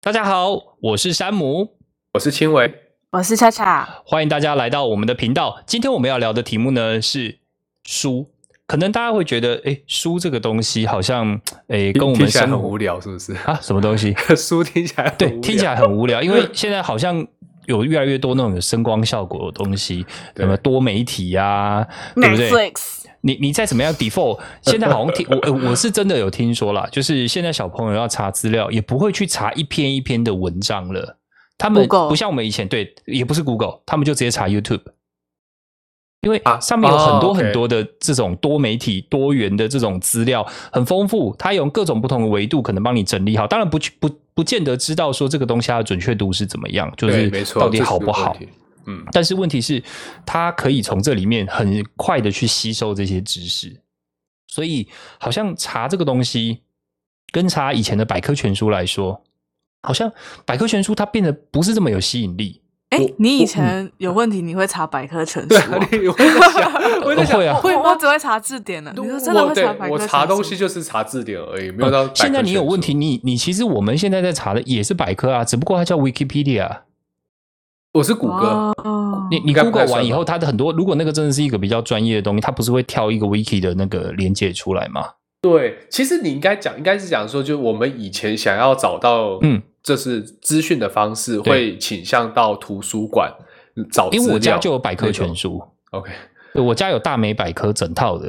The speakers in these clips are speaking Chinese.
大家好，我是山姆，我是青伟，我是恰恰，欢迎大家来到我们的频道。今天我们要聊的题目呢是书，可能大家会觉得，哎，书这个东西好像，哎，跟我们生活很无聊，是不是啊？什么东西？书听起来对，听起来很无聊，因为现在好像有越来越多那种有声光效果的东西，什么多媒体呀，对不对？你你再怎么样 default，现在好像听我我是真的有听说啦，就是现在小朋友要查资料，也不会去查一篇一篇的文章了。他们不像我们以前，对，也不是 Google，他们就直接查 YouTube，因为上面有很多很多的这种多媒体、多元的这种资料，很丰富。它用各种不同的维度，可能帮你整理好。当然不去不不见得知道说这个东西它的准确度是怎么样，就是到底好不好。嗯，但是问题是，他可以从这里面很快的去吸收这些知识，所以好像查这个东西，跟查以前的百科全书来说，好像百科全书它变得不是这么有吸引力。哎，你以前有问题，你会查百科全书？对，我会想，我在想，会我只会查字典的。你说真的会查百科？我查东西就是查字典而已，没有到。现在你有问题，你你其实我们现在在查的也是百科啊，只不过它叫 Wikipedia。我是谷歌，你你 Google 完以后，它的很多如果那个真的是一个比较专业的东西，它不是会挑一个 Wiki 的那个连接出来吗？对，其实你应该讲，应该是讲说，就我们以前想要找到，嗯，这是资讯的方式，会倾向到图书馆找，因为我家就有百科全书，OK，我家有大美百科整套的，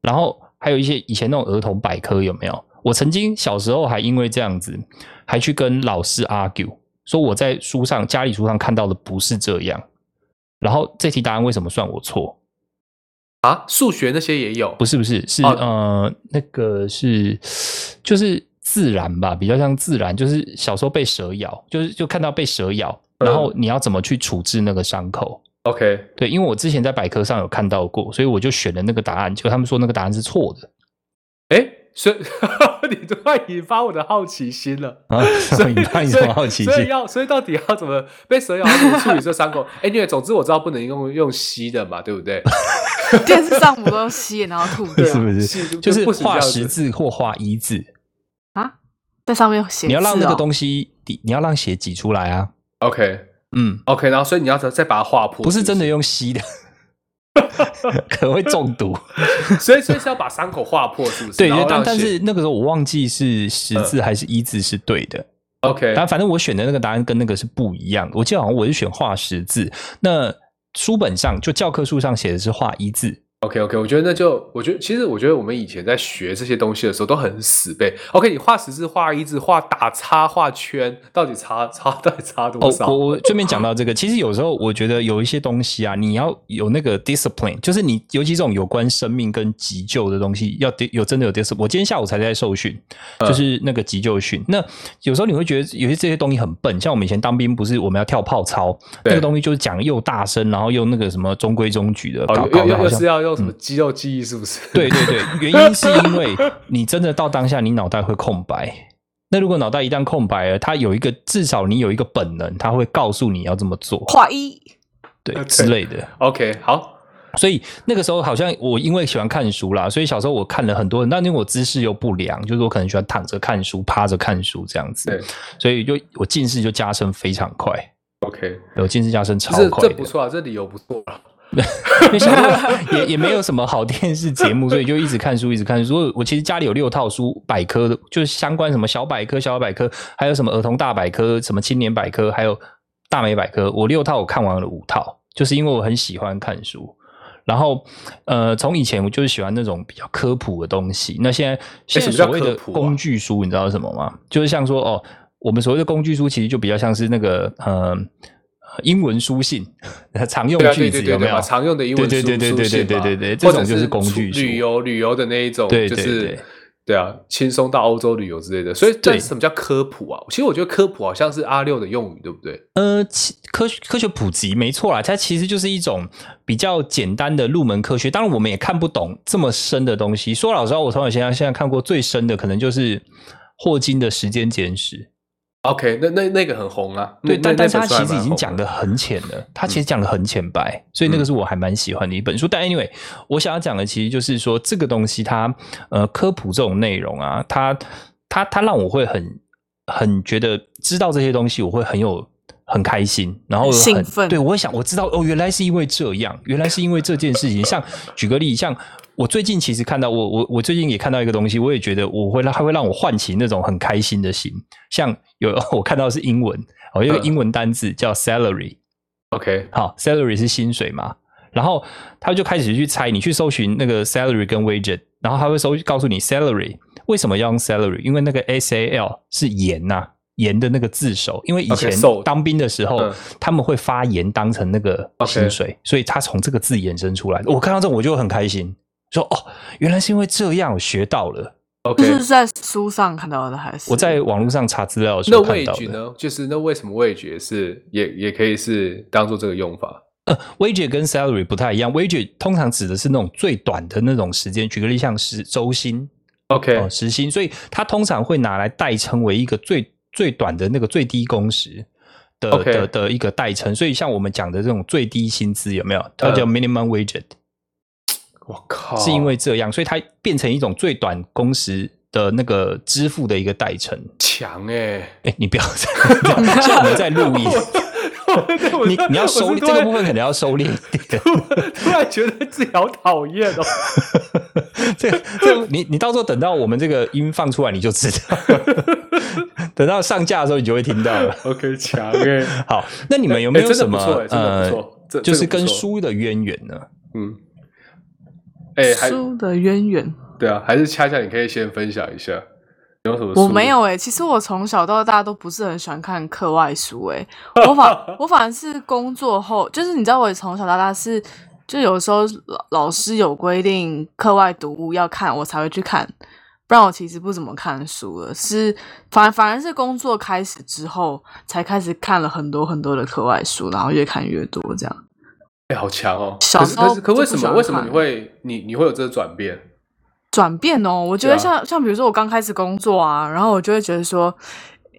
然后还有一些以前那种儿童百科有没有？我曾经小时候还因为这样子，还去跟老师 argue。说我在书上家里书上看到的不是这样，然后这题答案为什么算我错啊？数学那些也有？不是不是是呃那个是就是自然吧，比较像自然，就是小时候被蛇咬，就是就看到被蛇咬，然后你要怎么去处置那个伤口？OK，对，因为我之前在百科上有看到过，所以我就选了那个答案，结果他们说那个答案是错的，哎。所以 你突然引发我的好奇心了啊！所以引发你什么好奇心？所以要，所以到底要怎么被蛇咬？怎么处理这伤口？哎，因为总之我知道不能用用吸的嘛，对不对？电视上不都吸，然后吐掉？是不是？就是画十字或画一字啊，在上面写。你要让那个东西，你要让血挤出来啊。OK，嗯，OK，然后所以你要再再把它画破，不是真的用吸的。可能会中毒，所以所以是要把伤口划破，是不是？对，但但是那个时候我忘记是十字还是一字是对的。OK，但反正我选的那个答案跟那个是不一样。我记得好像我是选画十字，那书本上就教科书上写的是画一字。OK OK，我觉得那就，我觉得其实我觉得我们以前在学这些东西的时候都很死背。OK，你画十字、画一字、画打叉、画圈，到底差差到底差多少？我我顺便讲到这个，其实有时候我觉得有一些东西啊，你要有那个 discipline，就是你尤其这种有关生命跟急救的东西，要有真的有 discipline。我今天下午才在受训，就是那个急救训。那有时候你会觉得有些这些东西很笨，像我们以前当兵不是我们要跳炮操，那个东西就是讲又大声，然后又那个什么中规中矩的，搞搞的好像要用。什么肌肉记忆是不是？对对对，原因是因为你真的到当下，你脑袋会空白。那如果脑袋一旦空白了，它有一个至少你有一个本能，它会告诉你要这么做。画一，对之类的。OK，好。所以那个时候好像我因为喜欢看书啦，所以小时候我看了很多。但因为我姿势又不良，就是我可能喜欢躺着看书、趴着看书这样子。对，所以就我近视就加深非常快。OK，我近视加深超快，这不错啊，这理由不错啊。也 也没有什么好电视节目，所以就一直看书，一直看书。我其实家里有六套书百科的，就是相关什么小百科、小百科，还有什么儿童大百科、什么青年百科，还有大美百科。我六套我看完了五套，就是因为我很喜欢看书。然后呃，从以前我就是喜欢那种比较科普的东西。那现在现在所谓的工具书，你知道是什么吗？就是像说哦，我们所谓的工具书，其实就比较像是那个嗯。英文书信，常用句子有没有？常用的英文书信对对对对对对对这种就是工具旅游旅游的那一种，对对对，对啊，轻松到欧洲旅游之类的。所以，这什么叫科普啊？其实我觉得科普好像是阿六的用语，对不对？呃，科科学普及没错啦，它其实就是一种比较简单的入门科学。当然，我们也看不懂这么深的东西。说老实话，我从小现在现在看过最深的，可能就是霍金的时间简史。OK，那那那个很红啊，对，但但是他其实已经讲的很浅了，他其实讲的很浅白，所以那个是我还蛮喜欢的一本书。但 anyway，我想要讲的其实就是说，这个东西它呃科普这种内容啊，它它它让我会很很觉得知道这些东西，我会很有很开心，然后兴奋。对我会想，我知道哦，原来是因为这样，原来是因为这件事情。像举个例，像我最近其实看到，我我我最近也看到一个东西，我也觉得我会让，它会让我唤起那种很开心的心。像有 我看到是英文，哦，一个英文单字叫 salary，OK，好，salary 是薪水嘛。然后他就开始去猜，你去搜寻那个 salary 跟 wage，然后他会搜告诉你 salary 为什么要用 salary？因为那个 S A L 是盐呐，盐的那个字首。因为以前当兵的时候，他们会发盐当成那个薪水，所以他从这个字衍生出来。我看到这我就很开心，说哦，原来是因为这样，我学到了。这是在书上看到的还是我在网络上查资料的时候看到的？呢？就是那为什么味觉是也也可以是当做这个用法？呃，wage 跟 salary 不太一样，wage 通常指的是那种最短的那种时间，举个例，像是周薪，OK，时薪，所以它通常会拿来代称为一个最最短的那个最低工时的的的一个代称，所以像我们讲的这种最低薪资有没有？它叫 minimum wage。我靠，是因为这样，所以它变成一种最短工时的那个支付的一个代称。强哎哎，你不要这样，像我们在录音。你你要收这个部分，可能要收敛一点。突然觉得自己好讨厌哦。这这，你你到时候等到我们这个音放出来，你就知道。等到上架的时候，你就会听到了。OK，强哎。好，那你们有没有什么呃，就是跟书的渊源呢？嗯，哎，书的渊源。对啊，还是恰恰你可以先分享一下。有什么我没有哎，其实我从小到大都不是很喜欢看课外书哎，我反我反而是工作后，就是你知道我从小到大是，就有时候老老师有规定课外读物要看，我才会去看，不然我其实不怎么看书了。是反反而是工作开始之后，才开始看了很多很多的课外书，然后越看越多这样。哎，好强哦！可是可为什么为什么你会你你会有这个转变？转变哦，我觉得像像比如说我刚开始工作啊，然后我就会觉得说，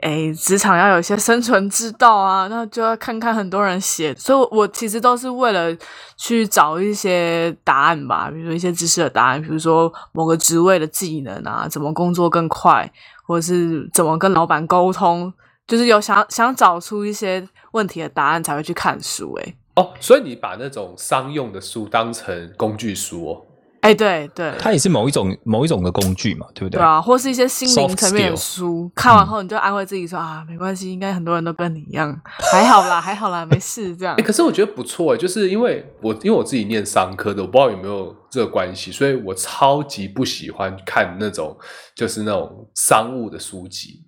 哎，职场要有一些生存之道啊，那就要看看很多人写，所以我其实都是为了去找一些答案吧，比如说一些知识的答案，比如说某个职位的技能啊，怎么工作更快，或者是怎么跟老板沟通，就是有想想找出一些问题的答案才会去看书。哎，哦，所以你把那种商用的书当成工具书哦。哎，对对，它也是某一种某一种的工具嘛，对不对？对啊，或是一些心灵层面的书，看完后你就安慰自己说啊，没关系，应该很多人都跟你一样，还好啦，还好啦，没事这样。哎，可是我觉得不错哎，就是因为我因为我自己念商科的，我不知道有没有这个关系，所以我超级不喜欢看那种就是那种商务的书籍，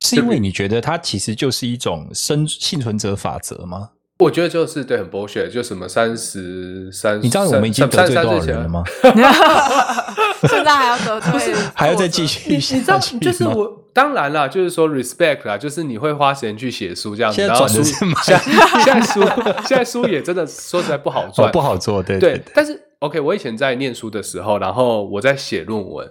是因为你觉得它其实就是一种生幸存者法则吗？我觉得就是对很剥削，就什么三十三，你知道我们已经得罪多少人了吗？现在还要得罪，还要再继续？你知道，就是我当然了，就是说 respect 啦，就是你会花时间去写书这样子，然后书现在现在书 现在书也真的说实在不好赚，不好做，对对。但是 OK，我以前在念书的时候，然后我在写论文。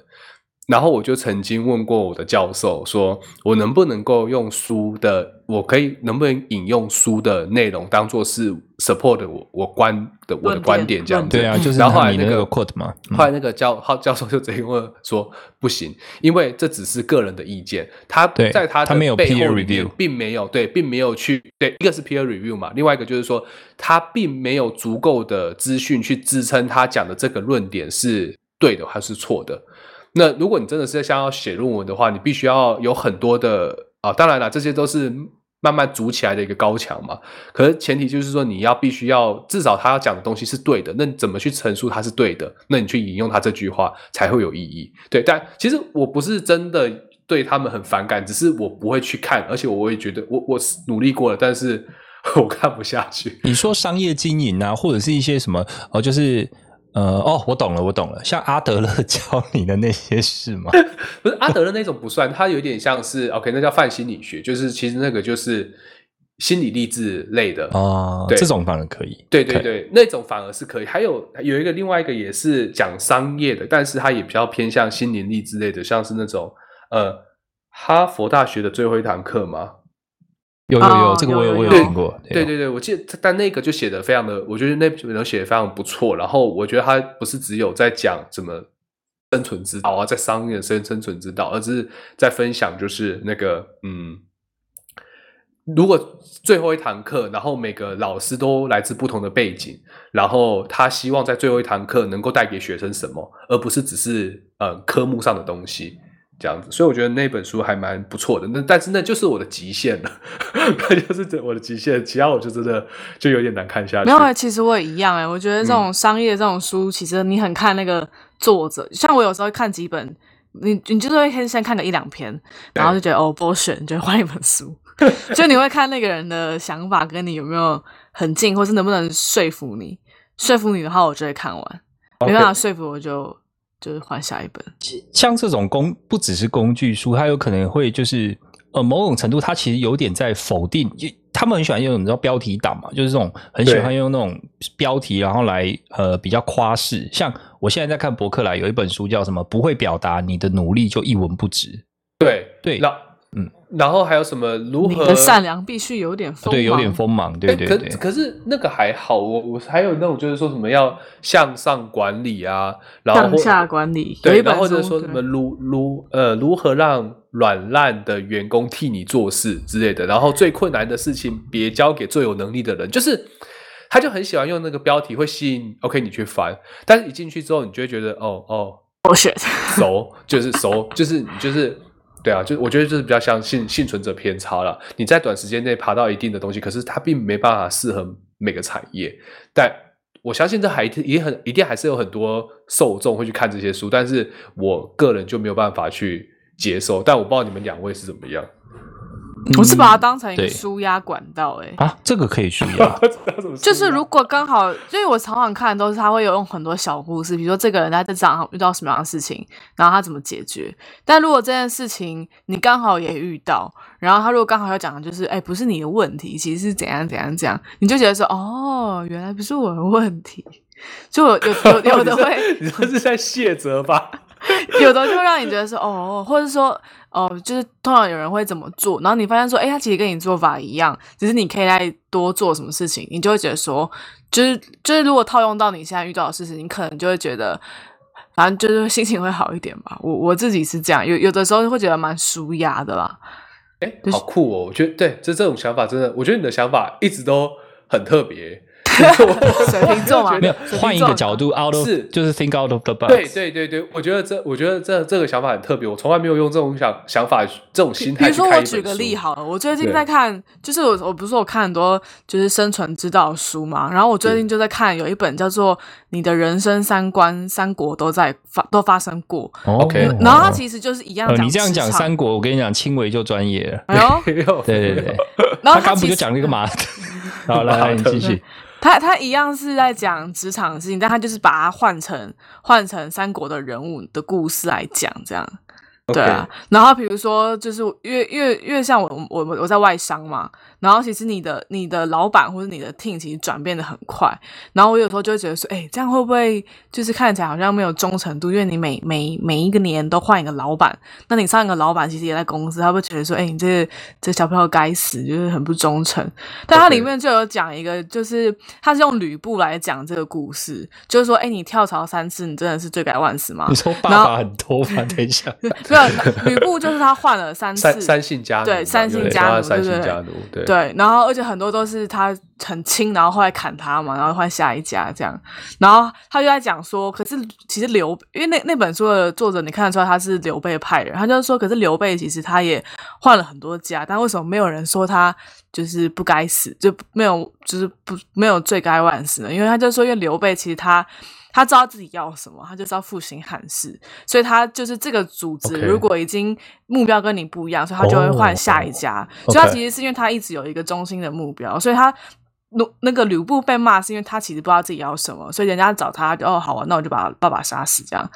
然后我就曾经问过我的教授，说我能不能够用书的，我可以能不能引用书的内容当做是 support 我我观的我的观点这样子？对啊，就是然后后来那个 quote 嘛，后来那个教教授就直接问说不行，因为这只是个人的意见，他在他他没有 peer review，并没有对，并没有去对一个是 peer review 嘛，另外一个就是说他并没有足够的资讯去支撑他讲的这个论点是对的还是错的。那如果你真的是想要写论文的话，你必须要有很多的啊，当然了，这些都是慢慢筑起来的一个高墙嘛。可是前提就是说，你要必须要至少他要讲的东西是对的。那怎么去陈述它是对的？那你去引用他这句话才会有意义。对，但其实我不是真的对他们很反感，只是我不会去看，而且我也觉得我我努力过了，但是我看不下去。你说商业经营啊，或者是一些什么哦，就是。呃哦，我懂了，我懂了，像阿德勒 教你的那些事吗？不是阿德勒那种不算，他有点像是 OK，那叫泛心理学，就是其实那个就是心理励志类的哦，这种反而可以，对对对，那种反而是可以。还有有一个另外一个也是讲商业的，但是他也比较偏向心灵励志类的，像是那种呃哈佛大学的最后一堂课嘛。有有有，这个我有我有听过。对对对，我记得，但那个就写的非常的，我觉得那本写的非常不错。然后我觉得他不是只有在讲怎么生存之道啊，在商业生生存之道，而是在分享就是那个嗯。如果最后一堂课，然后每个老师都来自不同的背景，然后他希望在最后一堂课能够带给学生什么，而不是只是呃科目上的东西这样子。所以我觉得那本书还蛮不错的。那但是那就是我的极限了，那就是我的极限，其他我就真的就有点难看下去。没有，其实我也一样哎。我觉得这种商业这种书，其实你很看那个作者。像我有时候看几本，你你就是会先先看个一两篇，然后就觉得哦不选，就换一本书。就你会看那个人的想法跟你有没有很近，或是能不能说服你？说服你的话，我就会看完；没办法说服，我就就是换下一本。像这种工不只是工具书，它有可能会就是呃某种程度，它其实有点在否定。他们很喜欢用你知道标题党嘛，就是这种很喜欢用那种标题，然后来呃比较夸饰。像我现在在看博客来有一本书叫什么？不会表达你的努力就一文不值。对对，那。嗯，然后还有什么？如何善良必须有点锋对，有点锋芒，对对对。可可是那个还好，我我还有那种就是说什么要向上管理啊，然后向下管理，对，然后或者说什么如如呃如何让软烂的员工替你做事之类的，然后最困难的事情别交给最有能力的人，就是他就很喜欢用那个标题会吸引 OK 你去翻，但是一进去之后，你就会觉得哦哦，我选熟 就是熟，就是你就是。对啊，就我觉得就是比较像幸幸存者偏差了。你在短时间内爬到一定的东西，可是它并没办法适合每个产业。但我相信这还也很一定还是有很多受众会去看这些书，但是我个人就没有办法去接受。但我不知道你们两位是怎么样。我是把它当成一个舒压管道，哎啊，这个可以 舒压，就是如果刚好，因为我常常看都是他会有用很多小故事，比如说这个人他在这场遇到什么样的事情，然后他怎么解决。但如果这件事情你刚好也遇到，然后他如果刚好要讲的就是，哎，不是你的问题，其实是怎样怎样怎样，你就觉得说，哦，原来不是我的问题，就有有有的会，你说是在卸责吧？有的就让你觉得说，哦，或者说。哦，就是通常有人会怎么做，然后你发现说，哎，他其实跟你做法一样，只是你可以再多做什么事情，你就会觉得说，就是就是，如果套用到你现在遇到的事情，你可能就会觉得，反正就是 心情会好一点吧。我我自己是这样，有有的时候会觉得蛮舒压的啦。哎，好酷哦！我觉得对，这这种想法真的，我觉得你的想法一直都很特别。水瓶座嘛，没有换一个角度，out of 是就是 think out of the box。对对对对，我觉得这我觉得这这个想法很特别，我从来没有用这种想想法这种心态。比如说我举个例好了，我最近在看，就是我我不是我看很多就是生存之道书嘛，然后我最近就在看有一本叫做《你的人生三观三国都在发都发生过》。OK，然后它其实就是一样。你这样讲三国，我跟你讲，轻微就专业了。哎呦，对对对，然后他刚不就讲了一个嘛？好，来你继续。他他一样是在讲职场的事情，但他就是把它换成换成三国的人物的故事来讲，这样。对啊，然后比如说，就是越越越像我我我在外商嘛，然后其实你的你的老板或者你的 team 其实转变的很快，然后我有时候就会觉得说，哎，这样会不会就是看起来好像没有忠诚度？因为你每每每一个年都换一个老板，那你上一个老板其实也在公司，他会觉得说，哎，你这这小朋友该死，就是很不忠诚。但他里面就有讲一个，就是他是用吕布来讲这个故事，就是说，哎，你跳槽三次，你真的是罪该万死吗？你说爸爸很多吗？等一下。吕布就是他换了三次，三姓家奴，对，三姓家奴，对对对，对，然后而且很多都是他很亲，然后后来砍他嘛，然后换下一家这样，然后他就在讲说，可是其实刘，因为那那本书的作者你看得出来他是刘备派人，他就是说，可是刘备其实他也换了很多家，但为什么没有人说他就是不该死，就没有就是不没有罪该万死呢？因为他就说，因为刘备其实他。他知道自己要什么，他就知道复兴汉室，所以他就是这个组织。如果已经目标跟你不一样，所以他就会换下一家。所以他其实是因为他一直有一个中心的目标，所以他那那个吕布被骂是因为他其实不知道自己要什么，所以人家找他，哦，好啊，那我就把爸爸杀死，这样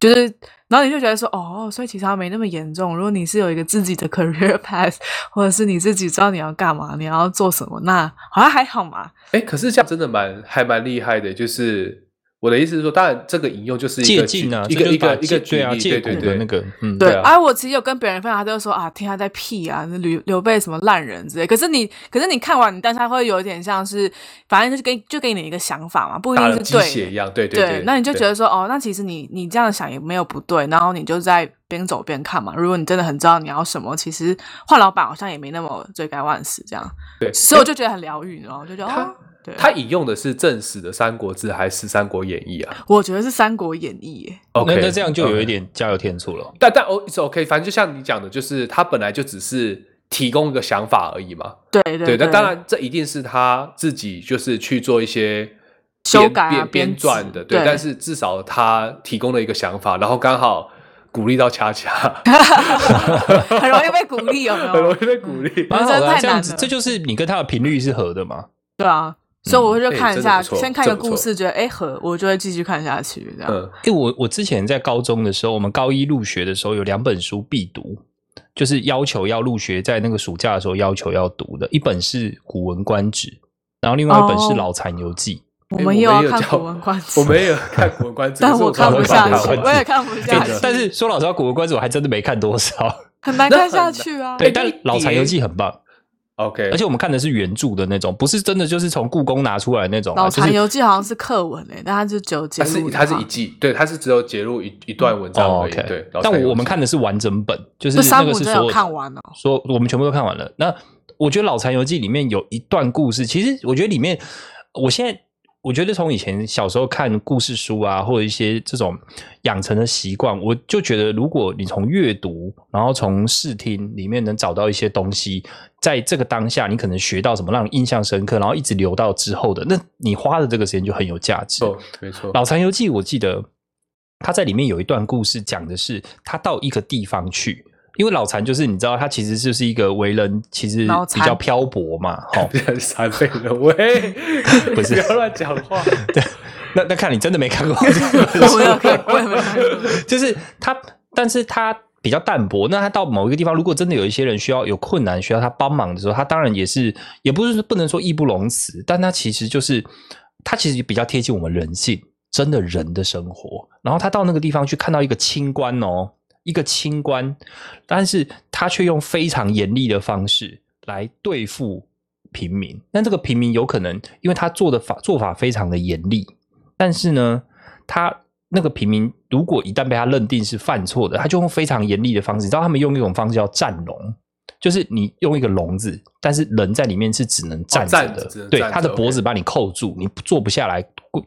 就是，然后你就觉得说，哦，所以其实他没那么严重。如果你是有一个自己的 career path，或者是你自己知道你要干嘛，你要做什么，那好像还好嘛。哎，可是这样真的蛮还蛮厉害的，就是。我的意思是说，当然这个引用就是一个近啊，一个一个一个对啊，对对对那个嗯对。啊，我其实有跟别人分享，他就说啊，听他在屁啊，刘刘备什么烂人之类。可是你，可是你看完，你当下会有点像是，反正就是给就给你一个想法嘛，不一定是对一样，对对对。那你就觉得说，哦，那其实你你这样想也没有不对，然后你就在边走边看嘛。如果你真的很知道你要什么，其实换老板好像也没那么罪该万死这样。对，所以我就觉得很疗愈，然后就觉得哦。他引用的是正史的《三国志》还是《三国演义》啊？我觉得是《三国演义》耶。OK，那这样就有一点加油添醋了。但但哦，it's OK，反正就像你讲的，就是他本来就只是提供一个想法而已嘛。对对对。那当然，这一定是他自己就是去做一些修改编编撰的。对。但是至少他提供了一个想法，然后刚好鼓励到恰恰，很容易被鼓励，有没有？很容易被鼓励。蛮好的，这样子，这就是你跟他的频率是合的嘛？对啊。所以我就看一下，先看个故事，觉得哎合，我就会继续看下去。这样，哎，我我之前在高中的时候，我们高一入学的时候有两本书必读，就是要求要入学，在那个暑假的时候要求要读的，一本是《古文观止》，然后另外一本是《老残游记》。我们也有看《古文观止》，我们也有看《古文观止》，但我看不下去，我也看不下去。但是说老实话，《古文观止》我还真的没看多少，很难看下去啊。对，但《老残游记》很棒。OK，而且我们看的是原著的那种，不是真的就是从故宫拿出来那种。《老残游记》好像是课文诶，但它就只有节录，它是一季，对，它是只有截录一一段文章而已。对，但我们看的是完整本，就是那个是说看完了，说我们全部都看完了。那我觉得《老残游记》里面有一段故事，其实我觉得里面，我现在。我觉得从以前小时候看故事书啊，或者一些这种养成的习惯，我就觉得，如果你从阅读，然后从视听里面能找到一些东西，在这个当下，你可能学到什么让你印象深刻，然后一直留到之后的，那你花的这个时间就很有价值。哦，没错。老残游记，我记得他在里面有一段故事，讲的是他到一个地方去。因为老残就是你知道，他其实就是一个为人其实比较漂泊嘛，哈，残废了喂，不是不要乱讲话。对，那那看你真的没看过，我没有看，我也没看过。就是他，但是他比较淡薄。那他到某一个地方，如果真的有一些人需要有困难需要他帮忙的时候，他当然也是，也不是不能说义不容辞，但他其实就是他其实比较贴近我们人性，真的人的生活。然后他到那个地方去看到一个清官哦。一个清官，但是他却用非常严厉的方式来对付平民。但这个平民有可能，因为他做的法做法非常的严厉，但是呢，他那个平民如果一旦被他认定是犯错的，他就用非常严厉的方式。你知道他们用一种方式叫站笼，就是你用一个笼子，但是人在里面是只能站着的，对，他的脖子把你扣住，你坐不下来，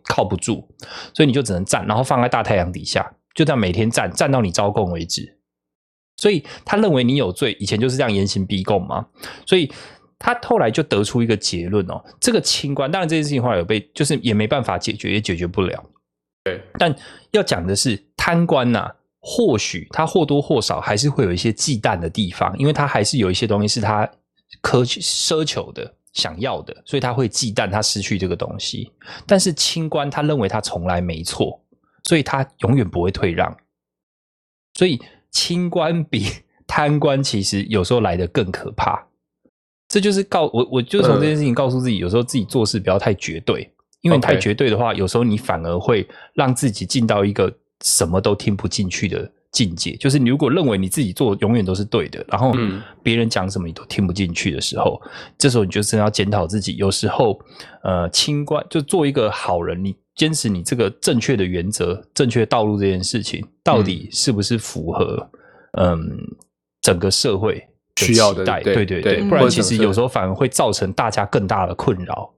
靠不住，所以你就只能站，然后放在大太阳底下。就这样每天站站到你招供为止，所以他认为你有罪，以前就是这样严刑逼供嘛。所以他后来就得出一个结论哦，这个清官当然这件事情后来有被，就是也没办法解决，也解决不了。对，但要讲的是贪官呐，或许他或多或少还是会有一些忌惮的地方，因为他还是有一些东西是他苛奢求的、想要的，所以他会忌惮他失去这个东西。但是清官他认为他从来没错。所以他永远不会退让，所以清官比 贪官其实有时候来的更可怕。这就是告我，我就从这件事情告诉自己，有时候自己做事不要太绝对，因为太绝对的话，有时候你反而会让自己进到一个什么都听不进去的境界。就是你如果认为你自己做永远都是对的，然后别人讲什么你都听不进去的时候，这时候你就真的要检讨自己。有时候，呃，清官就做一个好人，你。坚持你这个正确的原则、正确道路这件事情，到底是不是符合嗯整个社会需要的？对对对，不然其实有时候反而会造成大家更大的困扰。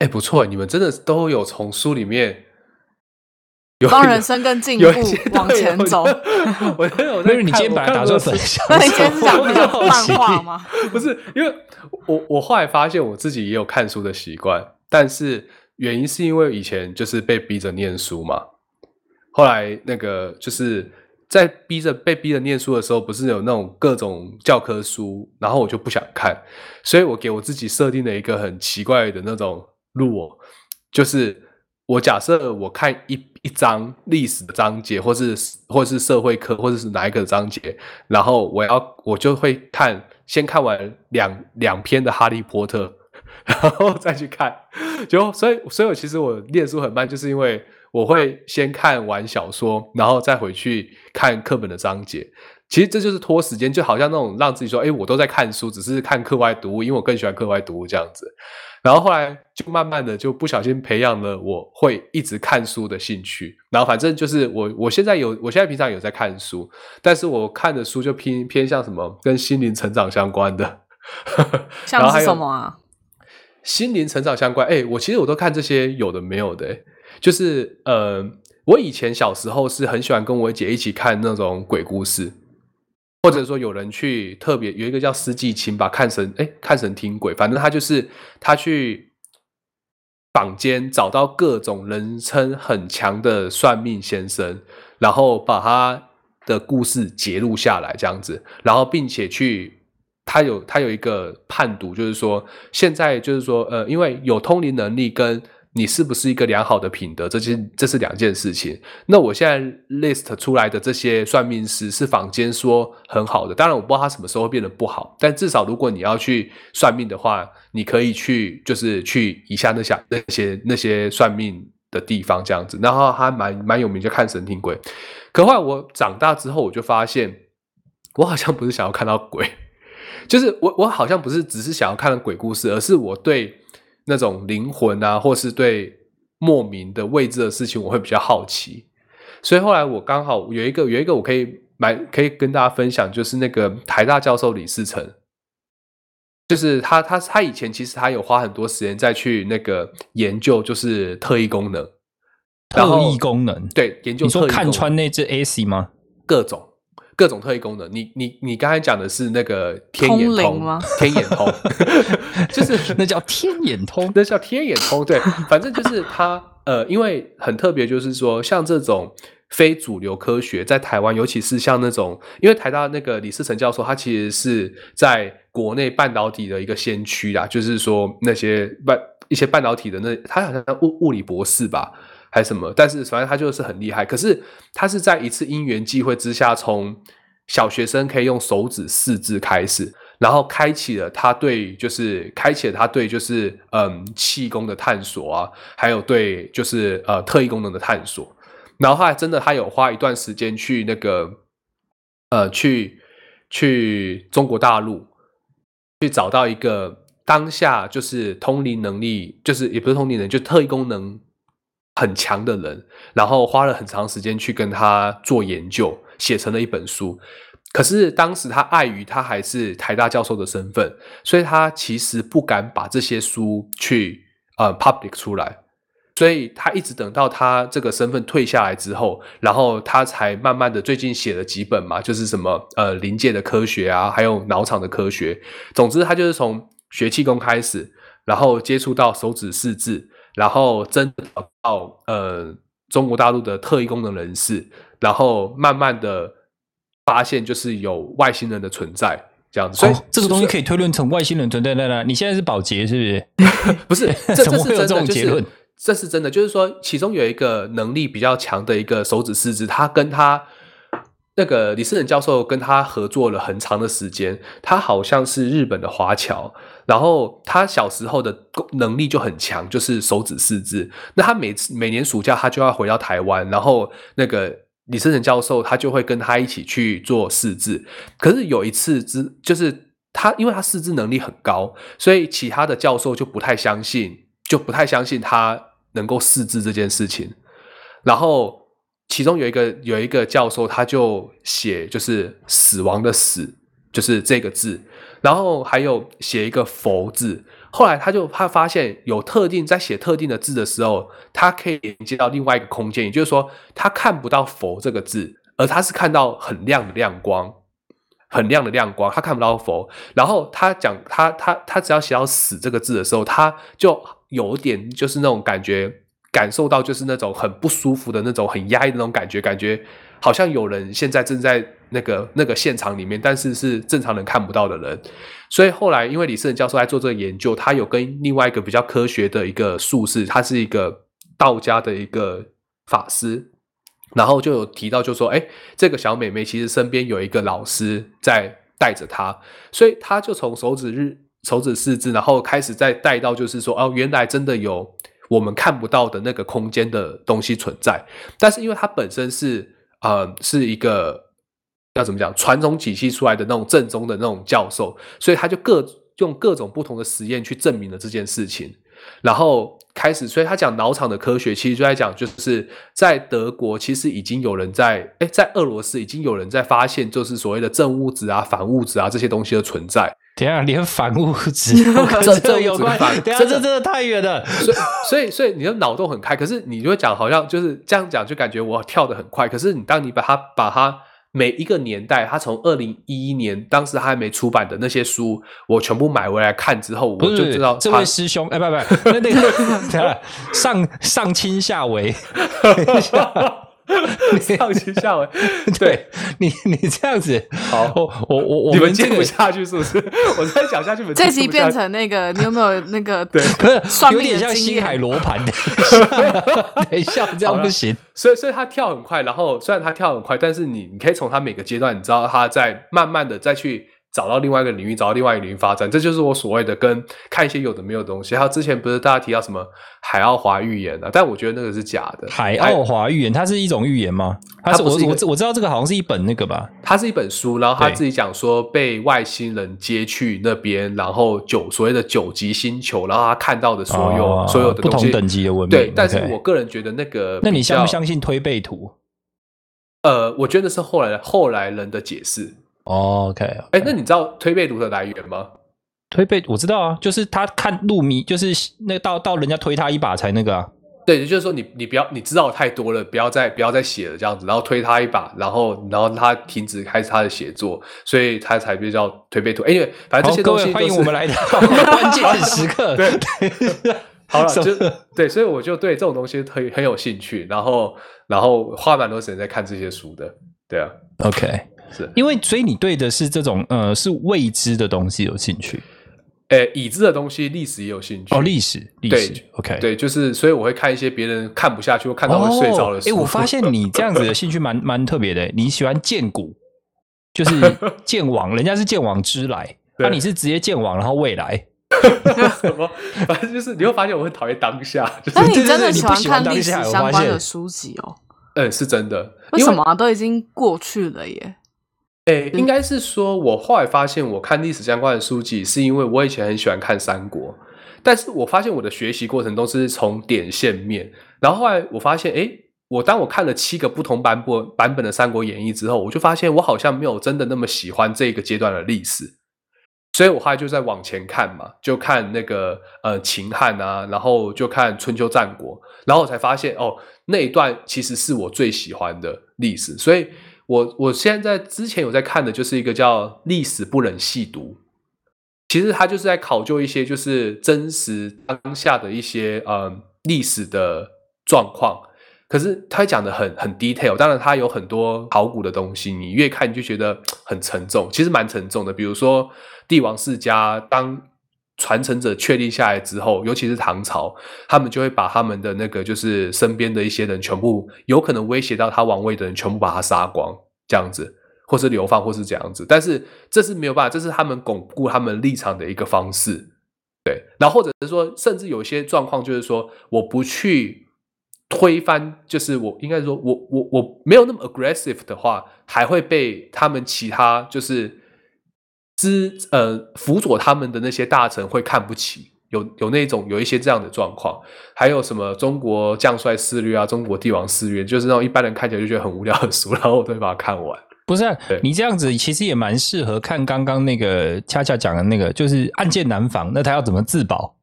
哎，不错，你们真的都有从书里面 帮人生更进步往前走。我有，因为你今天本来打算分享，那你先讲漫画吗？不是，因为我我后来发现我自己也有看书的习惯，但是。原因是因为以前就是被逼着念书嘛，后来那个就是在逼着被逼着念书的时候，不是有那种各种教科书，然后我就不想看，所以我给我自己设定了一个很奇怪的那种路，就是我假设我看一一章历史的章节，或是或是社会科，或者是哪一个章节，然后我要我就会看，先看完两两篇的《哈利波特》。然后再去看，就所以，所以我其实我念书很慢，就是因为我会先看完小说，然后再回去看课本的章节。其实这就是拖时间，就好像那种让自己说，哎，我都在看书，只是看课外读物，因为我更喜欢课外读物这样子。然后后来就慢慢的就不小心培养了我会一直看书的兴趣。然后反正就是我我现在有，我现在平常有在看书，但是我看的书就偏偏向什么跟心灵成长相关的。像是什么啊？心灵成长相关？哎，我其实我都看这些有的没有的，就是呃，我以前小时候是很喜欢跟我姐一起看那种鬼故事。或者说有人去特别有一个叫司纪清吧，看神哎，看神听鬼，反正他就是他去坊间找到各种人称很强的算命先生，然后把他的故事截录下来，这样子，然后并且去他有他有一个判读，就是说现在就是说呃，因为有通灵能力跟。你是不是一个良好的品德？这些这是两件事情。那我现在 list 出来的这些算命师是坊间说很好的，当然我不知道他什么时候会变得不好。但至少如果你要去算命的话，你可以去就是去一下那些那些那些算命的地方这样子。然后还蛮蛮有名，就看神听鬼。可后来我长大之后，我就发现我好像不是想要看到鬼，就是我我好像不是只是想要看鬼故事，而是我对。那种灵魂啊，或是对莫名的未知的事情，我会比较好奇。所以后来我刚好有一个有一个我可以买可以跟大家分享，就是那个台大教授李世成，就是他他他以前其实他有花很多时间在去那个研究，就是特异功能。特异功能对研究，你说看穿那只 AC 吗？各种。各种特异功能，你你你刚才讲的是那个天眼通吗？天眼通，就是那叫天眼通，那叫天眼通。对，反正就是它，呃，因为很特别，就是说像这种非主流科学，在台湾，尤其是像那种，因为台大那个李世成教授，他其实是在国内半导体的一个先驱啦，就是说那些半一些半导体的那，他好像物物理博士吧。还是什么？但是反正他就是很厉害。可是他是在一次因缘际会之下，从小学生可以用手指四字开始，然后开启了他对就是开启了他对就是嗯气功的探索啊，还有对就是呃特异功能的探索。然后他还真的他有花一段时间去那个呃去去中国大陆去找到一个当下就是通灵能力，就是也不是通灵能，就特异功能。很强的人，然后花了很长时间去跟他做研究，写成了一本书。可是当时他碍于他还是台大教授的身份，所以他其实不敢把这些书去呃 public 出来。所以他一直等到他这个身份退下来之后，然后他才慢慢的最近写了几本嘛，就是什么呃临界的科学啊，还有脑场的科学。总之，他就是从学气功开始，然后接触到手指识字。然后真找到呃中国大陆的特异功能人士，然后慢慢的发现就是有外星人的存在这样子，所以这个东西可以推论成外星人存在在那。你现在是保洁是不是？不是，这这是真的，就是这是真的，就是说其中有一个能力比较强的一个手指四肢，他跟他。那个李世仁教授跟他合作了很长的时间，他好像是日本的华侨，然后他小时候的能力就很强，就是手指识字。那他每次每年暑假他就要回到台湾，然后那个李世仁教授他就会跟他一起去做识字。可是有一次之就是他因为他识字能力很高，所以其他的教授就不太相信，就不太相信他能够识字这件事情，然后。其中有一个有一个教授，他就写就是死亡的死，就是这个字，然后还有写一个佛字。后来他就他发现有特定在写特定的字的时候，他可以连接到另外一个空间，也就是说他看不到佛这个字，而他是看到很亮的亮光，很亮的亮光，他看不到佛。然后他讲他他他只要写到死这个字的时候，他就有点就是那种感觉。感受到就是那种很不舒服的那种很压抑的那种感觉，感觉好像有人现在正在那个那个现场里面，但是是正常人看不到的人。所以后来因为李世仁教授在做这个研究，他有跟另外一个比较科学的一个术士，他是一个道家的一个法师，然后就有提到，就说：“哎，这个小美眉其实身边有一个老师在带着她，所以他就从手指日手指四字，然后开始再带到，就是说哦，原来真的有。”我们看不到的那个空间的东西存在。但是因为它本身是呃是一个要怎么讲传统体系出来的那种正宗的那种教授，所以他就各用各种不同的实验去证明了这件事情。然后开始，所以他讲脑场的科学，其实就在讲，就是在德国，其实已经有人在，哎，在俄罗斯已经有人在发现，就是所谓的正物质啊、反物质啊这些东西的存在。等下，连反物质 这这有关？等下，这真的太远了。所以，所以，所以你的脑洞很开，可是你就会讲，好像就是这样讲，就感觉我跳的很快。可是你当你把它把它。每一个年代，它从二零一一年当时他还没出版的那些书，我全部买回来看之后，我就知道这位师兄，哎，不不，那那个 上上清下为。上去下文，对你，你这样子，好，我我我你们接不下去是不是？我再讲下去，这集变成那个，你有没有那个？对，有点像星海罗盘的，等一下这样不行。所以，所以他跳很快，然后虽然他跳很快，但是你你可以从他每个阶段，你知道他在慢慢的再去。找到另外一个领域，找到另外一个领域发展，这就是我所谓的跟看一些有的没有的东西。还有之前不是大家提到什么海奥华预言啊？但我觉得那个是假的。海奥华预言，它是一种预言吗？它是我我我知道这个好像是一本那个吧？它是一本书，然后他自己讲说被外星人接去那边，然后九所谓的九级星球，然后他看到的所有所有的不同等级的文明。对，但是我个人觉得那个，那你相不相信推背图？呃，我觉得是后来后来人的解释。OK，哎，那你知道推背图的来源吗？推背我知道啊，就是他看路迷，就是那到到人家推他一把才那个啊。对，就是说你你不要你知道太多了，不要再不要再写了这样子，然后推他一把，然后然后他停止开始他的写作，所以他才比较推背图。哎，因为反正这些东西欢迎我们来到 关键时刻。对，好了，就对，所以我就对这种东西很很有兴趣，然后然后花蛮多时间在看这些书的。对啊，OK。是。因为，所以你对的是这种呃，是未知的东西有兴趣，诶，已知的东西，历史也有兴趣。哦，历史，历史，OK，对，就是，所以我会看一些别人看不下去，或看到会睡着的书。哎，我发现你这样子的兴趣蛮蛮特别的，你喜欢见古，就是 见往，人家是见往知来，那你是直接见往，然后未来，什么？反正就是你会发现我很讨厌当下，那你真的喜欢看历史相关的书籍哦？嗯，是真的，为什么都已经过去了耶？诶，应该是说，我后来发现，我看历史相关的书籍，是因为我以前很喜欢看三国，但是我发现我的学习过程都是从点线面，然后后来我发现，诶，我当我看了七个不同版本版本的《三国演义》之后，我就发现我好像没有真的那么喜欢这个阶段的历史，所以我后来就在往前看嘛，就看那个呃秦汉啊，然后就看春秋战国，然后我才发现哦，那一段其实是我最喜欢的历史，所以。我我现在之前有在看的，就是一个叫《历史不忍细读》，其实它就是在考究一些就是真实当下的一些呃历史的状况，可是它讲的很很 detail，当然它有很多考古的东西，你越看你就觉得很沉重，其实蛮沉重的。比如说帝王世家当。传承者确立下来之后，尤其是唐朝，他们就会把他们的那个就是身边的一些人全部有可能威胁到他王位的人全部把他杀光，这样子，或是流放，或是这样子。但是这是没有办法，这是他们巩固他们立场的一个方式。对，然后或者是说，甚至有些状况就是说，我不去推翻，就是我应该说，我我我没有那么 aggressive 的话，还会被他们其他就是。之呃辅佐他们的那些大臣会看不起，有有那种有一些这样的状况，还有什么中国将帅肆虐啊，中国帝王肆虐，就是那种一般人看起来就觉得很无聊的书，然后我都会把它看完。不是你这样子，其实也蛮适合看刚刚那个恰恰讲的那个，就是暗箭难防，那他要怎么自保？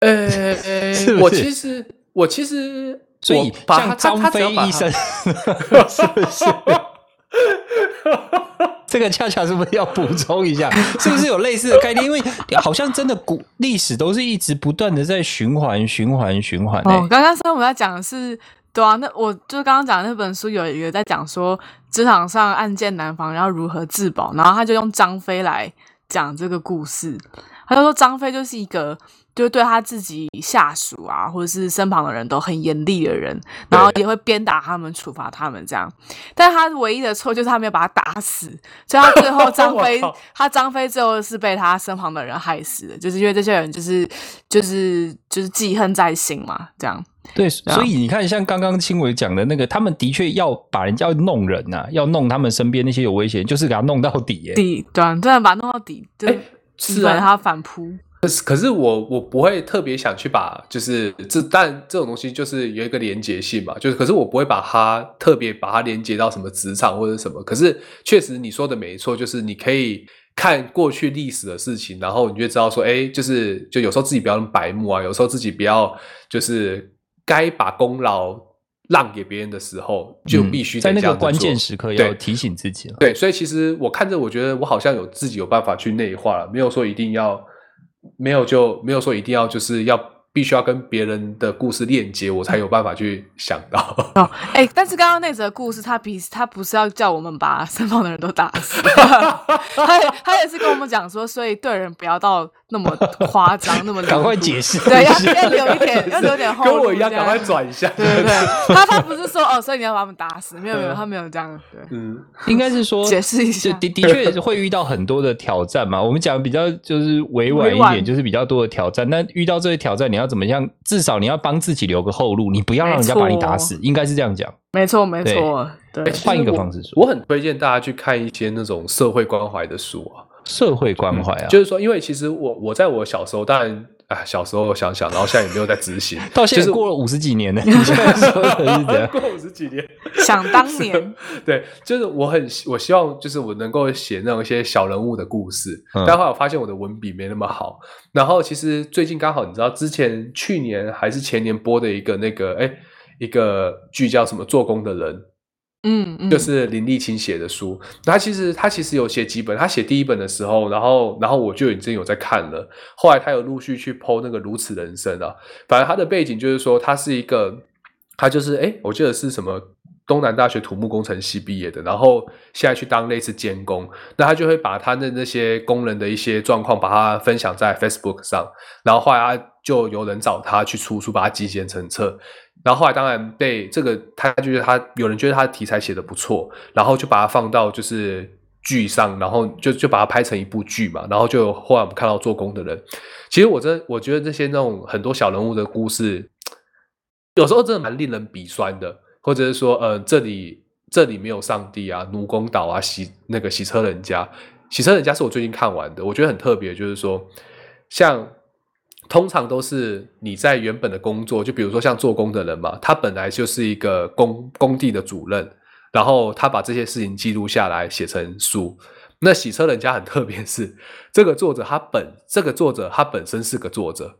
呃，我其实我其实所以像张飞医生 是不是？这个恰恰是不是要补充一下？是不是有类似的概念？因为好像真的古历史都是一直不断的在循环、循环、循环。哦，刚刚说我们在讲的是对啊，那我就刚刚讲的那本书有一个在讲说职场上暗箭难防，然后如何自保，然后他就用张飞来讲这个故事。他就说张飞就是一个。就对他自己下属啊，或者是身旁的人都很严厉的人，然后也会鞭打他们、处罚他们这样。但他唯一的错就是他没有把他打死，所以他最后张 飞，他张飞最后是被他身旁的人害死的，就是因为这些人就是就是就是记恨在心嘛，这样。对，所以你看，像刚刚青伟讲的那个，他们的确要把人家弄人呐，要弄他们身边那些有危险，就是给他弄到底，底对，真的把他弄到底，对，是啊他反扑。可是，可是我我不会特别想去把，就是这，但这种东西就是有一个连结性嘛，就是，可是我不会把它特别把它连接到什么职场或者什么。可是确实你说的没错，就是你可以看过去历史的事情，然后你就知道说，哎，就是就有时候自己不要那么白目啊，有时候自己不要就是该把功劳让给别人的时候，就必须在那个关键时刻要提醒自己了。对，所以其实我看着，我觉得我好像有自己有办法去内化了，没有说一定要。没有就没有说一定要就是要必须要跟别人的故事链接，我才有办法去想到。哦，哎，但是刚刚那则故事，他比他不是要叫我们把身旁的人都打死，他他也是跟我们讲说，所以对人不要到。那么夸张，那么 赶快解释，对，要 要留一点，要留点后路，跟我一样，赶快转一下，对对对。他他不是说哦，所以你要把他们打死，没有没有，他没有这样，对，嗯，应该是说解释一下，的的确会遇到很多的挑战嘛。我们讲比较就是委婉一点，就是比较多的挑战。那遇到这些挑战，你要怎么样？至少你要帮自己留个后路，你不要让人家把你打死，应该是这样讲。没错没错，对，换一个方式说，我很推荐大家去看一些那种社会关怀的书啊。社会关怀啊，就是说，因为其实我我在我小时候，当然啊，小时候想想，然后现在也没有在执行，到现在过了五十几年了，你现在说的是这样，过五十几年，想当年，对，就是我很我希望就是我能够写那种一些小人物的故事，但后来我发现我的文笔没那么好，然后其实最近刚好你知道，之前去年还是前年播的一个那个哎一个剧叫什么做工的人。嗯，就是林立清写的书，他其实他其实有写几本，他写第一本的时候，然后然后我就已经有在看了，后来他有陆续去剖那个如此人生啊，反正他的背景就是说他是一个，他就是哎，我记得是什么东南大学土木工程系毕业的，然后现在去当类似监工，那他就会把他的那些工人的一些状况，把它分享在 Facebook 上，然后后来他就有人找他去出书，把它集结成册。然后后来当然被这个，他就觉得他有人觉得他的题材写的不错，然后就把它放到就是剧上，然后就就把它拍成一部剧嘛。然后就后来我们看到做工的人，其实我真我觉得这些那种很多小人物的故事，有时候真的蛮令人鼻酸的，或者是说，呃，这里这里没有上帝啊，奴工岛啊，洗那个洗车人家，洗车人家是我最近看完的，我觉得很特别，就是说像。通常都是你在原本的工作，就比如说像做工的人嘛，他本来就是一个工工地的主任，然后他把这些事情记录下来写成书。那洗车人家很特别，是 这个作者他本这个作者他本身是个作者，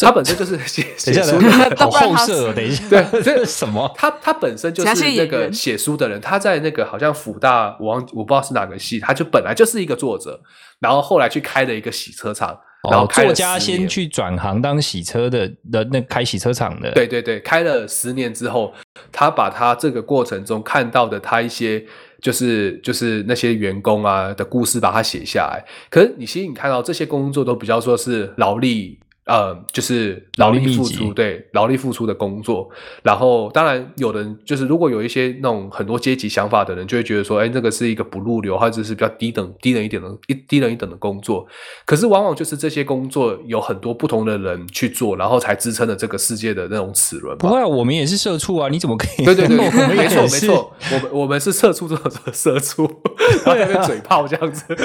他本身就是写 写书的，好后设。等一下，对，这是什么？他他本身就是那个写书的人，他在那个好像辅大，我忘我不知道是哪个系，他就本来就是一个作者，然后后来去开了一个洗车厂。然后作家先去转行当洗车的的那开洗车厂的，对对对，开了十年之后，他把他这个过程中看到的他一些就是就是那些员工啊的故事，把它写下来。可是你其实你看到这些工作都比较说是劳力。呃，就是劳力付出，对劳力付出的工作。然后，当然，有人就是如果有一些那种很多阶级想法的人，就会觉得说，哎，那个是一个不入流，或者是比较低等、低人一点的、一低人一等的工作。可是，往往就是这些工作有很多不同的人去做，然后才支撑了这个世界的那种齿轮。不会，我们也是社畜啊！你怎么可以？对对对，没错没错，我们我们是社畜中的社畜，然后嘴炮这样子。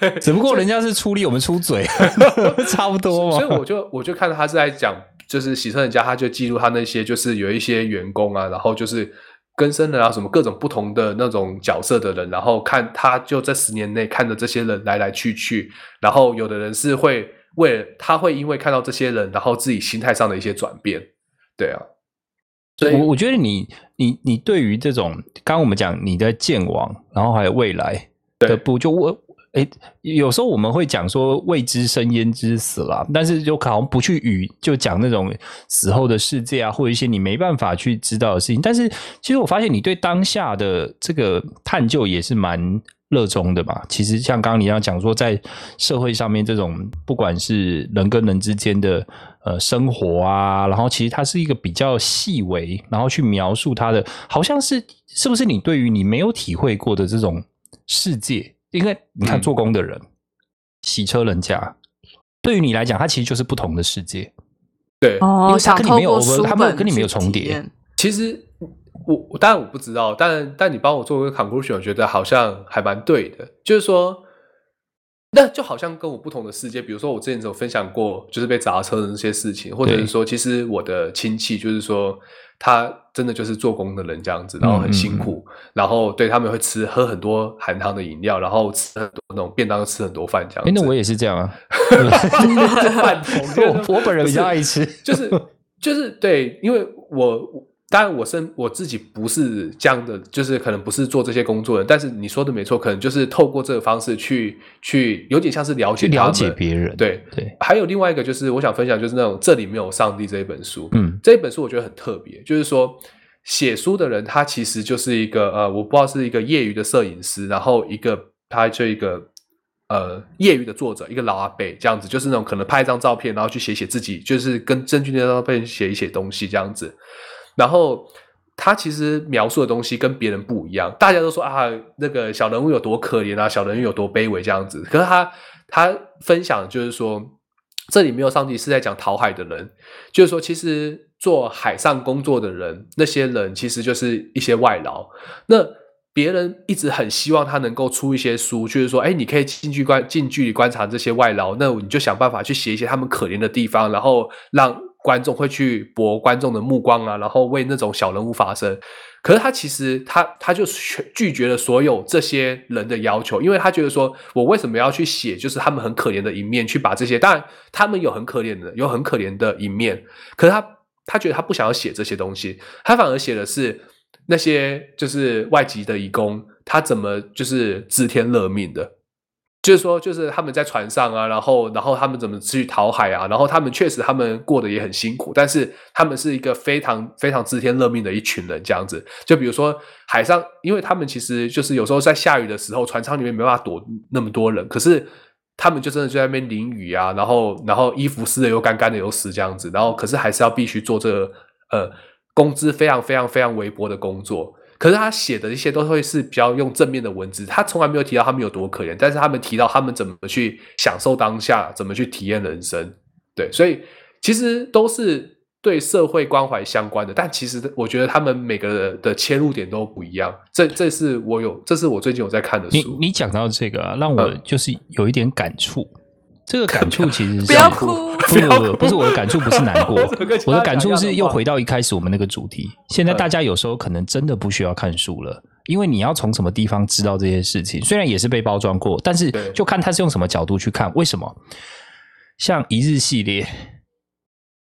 对，只不过人家是出力，我们出嘴，差不多嘛。我就我就看到他是在讲，就是洗车人家，他就记录他那些就是有一些员工啊，然后就是跟生人啊，什么各种不同的那种角色的人，然后看他就这十年内看着这些人来来去去，然后有的人是会为他会因为看到这些人，然后自己心态上的一些转变，对啊，所以我我觉得你你你对于这种刚刚我们讲你的健往，然后还有未来的不就我。哎，有时候我们会讲说未知生焉知死啦，但是就好像不去语就讲那种死后的世界啊，或者一些你没办法去知道的事情。但是其实我发现你对当下的这个探究也是蛮热衷的吧。其实像刚刚你要讲说，在社会上面这种不管是人跟人之间的呃生活啊，然后其实它是一个比较细微，然后去描述它的，好像是是不是你对于你没有体会过的这种世界？因为你看做工的人、洗车人家，对于你来讲，它其实就是不同的世界。对，哦，他跟你没有，他们跟你没有重叠。其实我当然我不知道，但但你帮我做个 conclusion，我觉得好像还蛮对的。就是说，那就好像跟我不同的世界。比如说，我之前有分享过，就是被砸车的那些事情，或者是说，其实我的亲戚就是说。他真的就是做工的人这样子，然后很辛苦，然后对他们会吃喝很多含糖的饮料，然后吃很多那种便当，吃很多饭这样。那我也是这样啊，饭桶，我本人比较爱吃，就是就是对，因为我。当然，我身我自己不是这样的，就是可能不是做这些工作的。但是你说的没错，可能就是透过这个方式去去，有点像是了解了解别人。对对。还有另外一个，就是我想分享，就是那种这里没有上帝这一本书。嗯，这一本书我觉得很特别，就是说写书的人他其实就是一个呃，我不知道是一个业余的摄影师，然后一个他这一个呃业余的作者，一个老阿伯这样子，就是那种可能拍一张照片，然后去写写自己，就是跟根据那张照片写一写东西这样子。然后他其实描述的东西跟别人不一样，大家都说啊，那个小人物有多可怜啊，小人物有多卑微这样子。可是他他分享就是说，这里没有上帝是在讲讨海的人，就是说其实做海上工作的人，那些人其实就是一些外劳。那别人一直很希望他能够出一些书，就是说，哎，你可以近距观近距离观察这些外劳，那你就想办法去写一些他们可怜的地方，然后让。观众会去博观众的目光啊，然后为那种小人物发声。可是他其实他他就拒绝了所有这些人的要求，因为他觉得说，我为什么要去写，就是他们很可怜的一面，去把这些当然他们有很可怜的，有很可怜的一面。可是他他觉得他不想要写这些东西，他反而写的是那些就是外籍的义工，他怎么就是知天乐命的。就是说，就是他们在船上啊，然后，然后他们怎么去讨海啊？然后他们确实，他们过得也很辛苦，但是他们是一个非常非常知天乐命的一群人，这样子。就比如说海上，因为他们其实就是有时候在下雨的时候，船舱里面没办法躲那么多人，可是他们就真的就在那边淋雨啊，然后，然后衣服湿的又干，干的又湿，这样子。然后，可是还是要必须做这个呃工资非常非常非常微薄的工作。可是他写的一些都会是比较用正面的文字，他从来没有提到他们有多可怜，但是他们提到他们怎么去享受当下，怎么去体验人生，对，所以其实都是对社会关怀相关的。但其实我觉得他们每个的切入点都不一样。这这是我有，这是我最近有在看的书。你你讲到这个，让我就是有一点感触。这个感触其实是不要哭，不不不是我的感触，不是难过，我的感触是又回到一开始我们那个主题。现在大家有时候可能真的不需要看书了，因为你要从什么地方知道这些事情？虽然也是被包装过，但是就看他是用什么角度去看。为什么？像一日系列，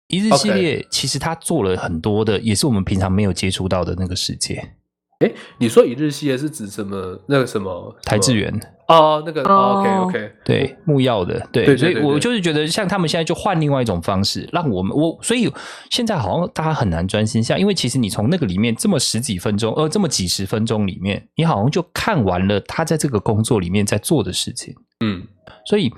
一日系列其实他做了很多的，也是我们平常没有接触到的那个世界。哎，你说一日系列是指什么？那个什么台志源哦，那个 OK OK，对木曜的，对，所以我就是觉得像他们现在就换另外一种方式，让我们我所以现在好像大家很难专心下，因为其实你从那个里面这么十几分钟，呃，这么几十分钟里面，你好像就看完了他在这个工作里面在做的事情。嗯，所以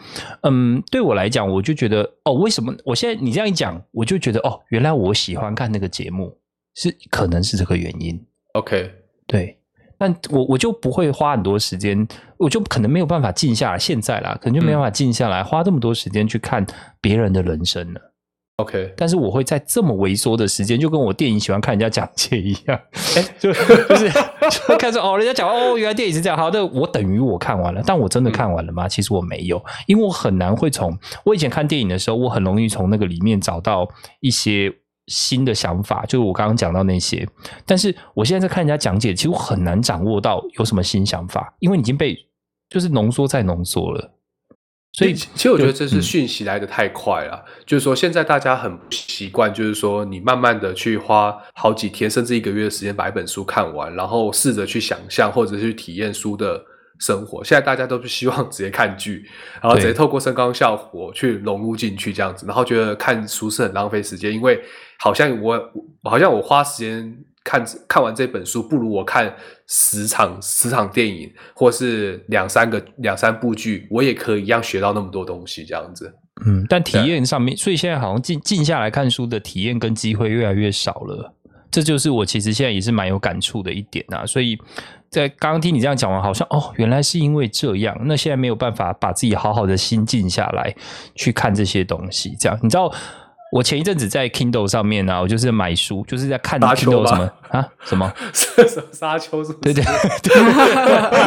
嗯，对我来讲，我就觉得哦，为什么我现在你这样一讲，我就觉得哦，原来我喜欢看那个节目是可能是这个原因。OK。对，但我我就不会花很多时间，我就可能没有办法静下来。现在啦，可能就没办法静下来，花这么多时间去看别人的人生了。OK，但是我会在这么萎缩的时间，就跟我电影喜欢看人家讲解一样，哎，就就是 就看说哦，人家讲哦，原来电影是这样。好的，我等于我看完了，但我真的看完了吗？其实我没有，因为我很难会从我以前看电影的时候，我很容易从那个里面找到一些。新的想法，就是我刚刚讲到那些，但是我现在在看人家讲解，其实我很难掌握到有什么新想法，因为已经被就是浓缩再浓缩了。所以，其实我觉得这是讯息来的太快了，就是说现在大家很不习惯，就是说你慢慢的去花好几天甚至一个月的时间把一本书看完，然后试着去想象或者去体验书的。生活现在大家都是希望直接看剧，然后直接透过声光效果去融入进去这样子，然后觉得看书是很浪费时间，因为好像我好像我花时间看看完这本书，不如我看十场十场电影，或是两三个两三部剧，我也可以一样学到那么多东西，这样子。嗯，但体验上面，所以现在好像静静下来看书的体验跟机会越来越少了。这就是我其实现在也是蛮有感触的一点啊。所以在刚刚听你这样讲完，好像哦，原来是因为这样。那现在没有办法把自己好好的心静下来去看这些东西，这样你知道。我前一阵子在 Kindle 上面呢，我就是买书，就是在看 Kindle 什么啊？什么？什么沙丘？是？对对对，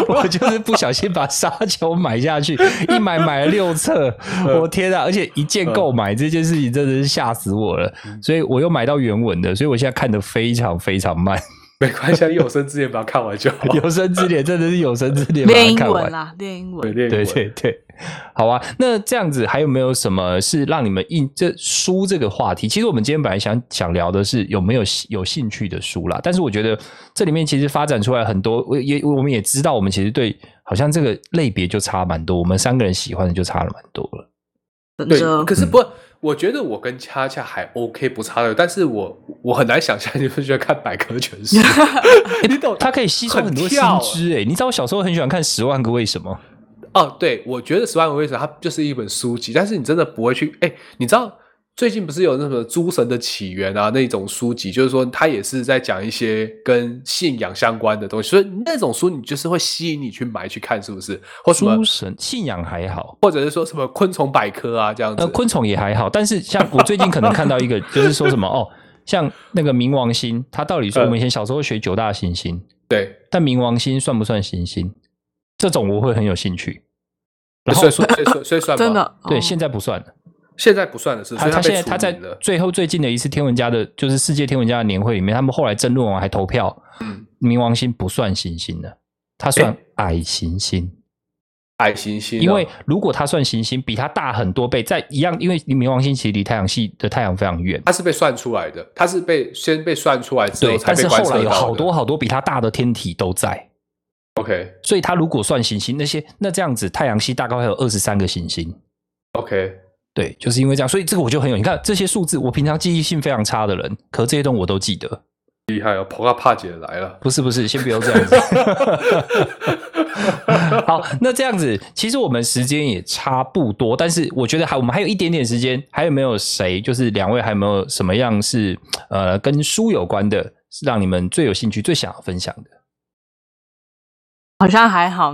我就是不小心把沙丘买下去，一买买了六册，我天啊！而且一键购买这件事情真的是吓死我了，所以我又买到原文的，所以我现在看的非常非常慢。没关系，有生之年把它看完就好。有生之年真的是有生之年，练英文啦，练英文。对对对对，好啊。那这样子还有没有什么是让你们印这书这个话题？其实我们今天本来想想聊的是有没有有兴趣的书啦，但是我觉得这里面其实发展出来很多，我也我们也知道，我们其实对好像这个类别就差蛮多，我们三个人喜欢的就差了蛮多了。对，可是不。我觉得我跟恰恰还 OK 不差的，但是我我很难想象你们喜欢看百科全书，你懂？它可以吸收很多新知哎，你知道我小时候很喜欢看《十万个为什么》哦，对，我觉得《十万个为什么》它就是一本书籍，但是你真的不会去哎，你知道？最近不是有那什么诸神的起源啊那种书籍，就是说他也是在讲一些跟信仰相关的东西，所以那种书你就是会吸引你去买去看，是不是？或什么诸神信仰还好，或者是说什么昆虫百科啊这样子。昆虫也还好，但是像我最近可能看到一个，就是说什么哦，像那个冥王星，它到底说我们以前小时候学九大行星，对，但冥王星算不算行星？这种我会很有兴趣。所以说，所以算 真的对，现在不算了。现在不算的是，他他现在他在最后最近的一次天文家的，就是世界天文家的年会里面，他们后来争论完还投票，嗯，冥王星不算行星的，它算矮行星，矮行星，因为如果它算行星，比它大很多倍，在一样，因为冥王星其实离太阳系的太阳非常远，它是被算出来的，它是被先被算出来之后，但是后来有好多好多比它大的天体都在，OK，所以它如果算行星，那些那这样子，太阳系大概会有二十三个行星，OK。对，就是因为这样，所以这个我就很有。你看这些数字，我平常记忆性非常差的人，可这些东西我都记得。厉害哦，婆卡帕姐来了。不是不是，先不要这样子。好，那这样子，其实我们时间也差不多，但是我觉得还我们还有一点点时间，还有没有谁？就是两位还有没有什么样是呃跟书有关的，是让你们最有兴趣、最想要分享的？好像还好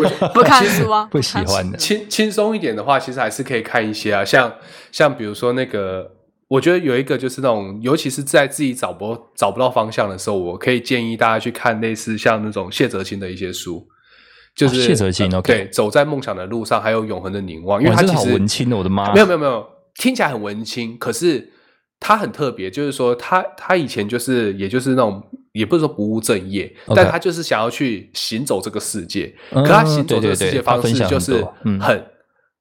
呢。不看书啊，不喜欢的。轻轻松一点的话，其实还是可以看一些啊，像像比如说那个，我觉得有一个就是那种，尤其是在自己找不找不到方向的时候，我可以建议大家去看类似像那种谢哲青的一些书，就是谢哲青，OK，对，走在梦想的路上，还有永恒的凝望，因为他其实文青，我的妈，没有没有没有，听起来很文青，可是他很特别，就是说他他以前就是也就是那种。也不是说不务正业，但他就是想要去行走这个世界。可他行走这个世界方式就是很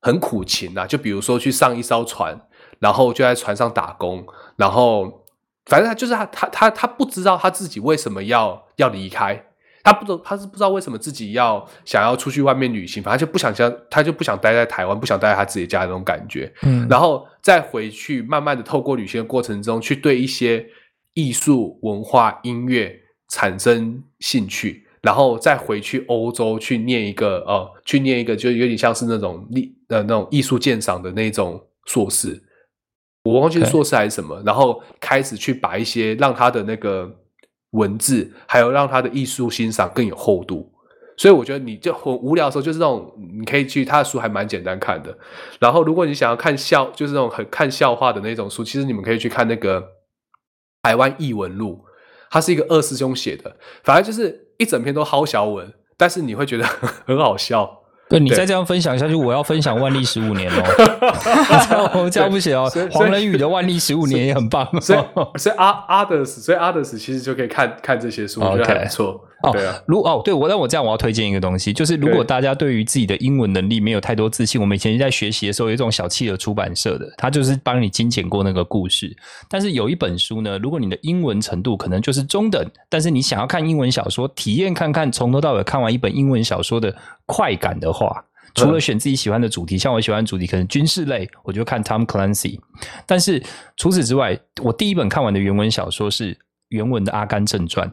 很苦勤呐。就比如说去上一艘船，然后就在船上打工，然后反正他就是他他他他不知道他自己为什么要要离开，他不知他是不知道为什么自己要想要出去外面旅行，反正就不想像他就不想待在台湾，不想待在他自己家的那种感觉。嗯，然后再回去，慢慢的透过旅行的过程中去对一些。艺术、文化、音乐产生兴趣，然后再回去欧洲去念一个，呃，去念一个，就有点像是那种艺呃那种艺术鉴赏的那种硕士，我忘记是硕士还是什么，然后开始去把一些让他的那个文字，还有让他的艺术欣赏更有厚度。所以我觉得你就很无聊的时候，就是那种你可以去他的书还蛮简单看的。然后如果你想要看笑，就是那种很看笑话的那种书，其实你们可以去看那个。台湾译文录，它是一个二师兄写的，反正就是一整篇都好小文，但是你会觉得 很好笑。对你再这样分享下去，我要分享万历十五年哦，这样这样不行哦。黄仁宇的万历十五年也很棒，所以所以阿阿德斯，所以阿德斯其实就可以看看这些书，我觉得还不错。哦，对啊，如哦，对我，那我这样我要推荐一个东西，就是如果大家对于自己的英文能力没有太多自信，我们以前在学习的时候有一种小企鹅出版社的，它就是帮你精简过那个故事。但是有一本书呢，如果你的英文程度可能就是中等，但是你想要看英文小说，体验看看从头到尾看完一本英文小说的快感的话，除了选自己喜欢的主题，像我喜欢主题可能军事类，我就看 Tom Clancy。但是除此之外，我第一本看完的原文小说是。原文的《阿甘正传》。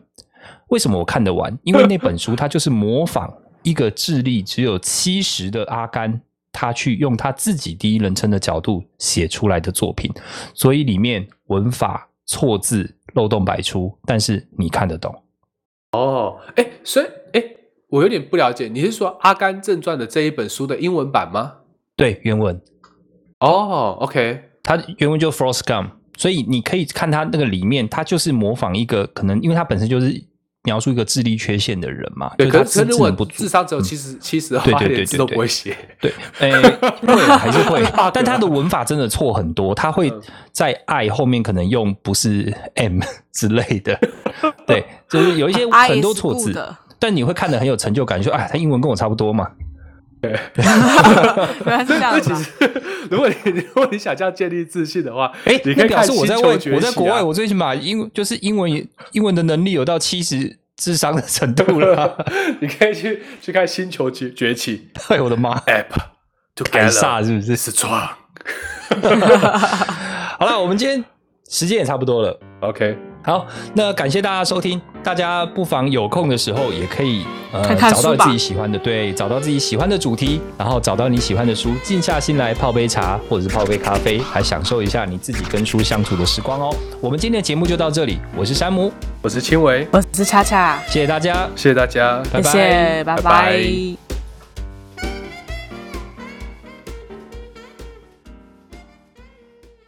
为什么我看得完？因为那本书它就是模仿一个智力只有七十的阿甘，他去用他自己第一人称的角度写出来的作品，所以里面文法错字漏洞百出，但是你看得懂。哦，哎，所以哎，我有点不了解，你是说《阿甘正传》的这一本书的英文版吗？对，原文。哦，OK，它原文就 Frost Gum，所以你可以看它那个里面，它就是模仿一个可能，因为它本身就是描述一个智力缺陷的人嘛。对，可是如果智商只有七十七十的话，连字都不会写。对，哎，会 还是会，但他的文法真的错很多，他会在 I 后面可能用不是 M 之类的。对，就是有一些很多错字，但你会看得很有成就感，说哎，他英文跟我差不多嘛。对，原来是这样子。如果你 如果你想这样建立自信的话，哎，你可以表示我在外，我在国外，我最起码英就是英文英文的能力有到七十智商的程度了。你可以去去看《星球崛崛起》。哎，我的妈！App，太煞是不是？？Strong。好了，我们今天时间也差不多了。OK。好，那感谢大家收听。大家不妨有空的时候也可以呃找到自己喜欢的，对，找到自己喜欢的主题，然后找到你喜欢的书，静下心来泡杯茶或者是泡杯咖啡，来享受一下你自己跟书相处的时光哦。我们今天的节目就到这里，我是山姆，我是青伟，我是恰恰，谢谢大家，谢谢大家，谢谢，拜拜。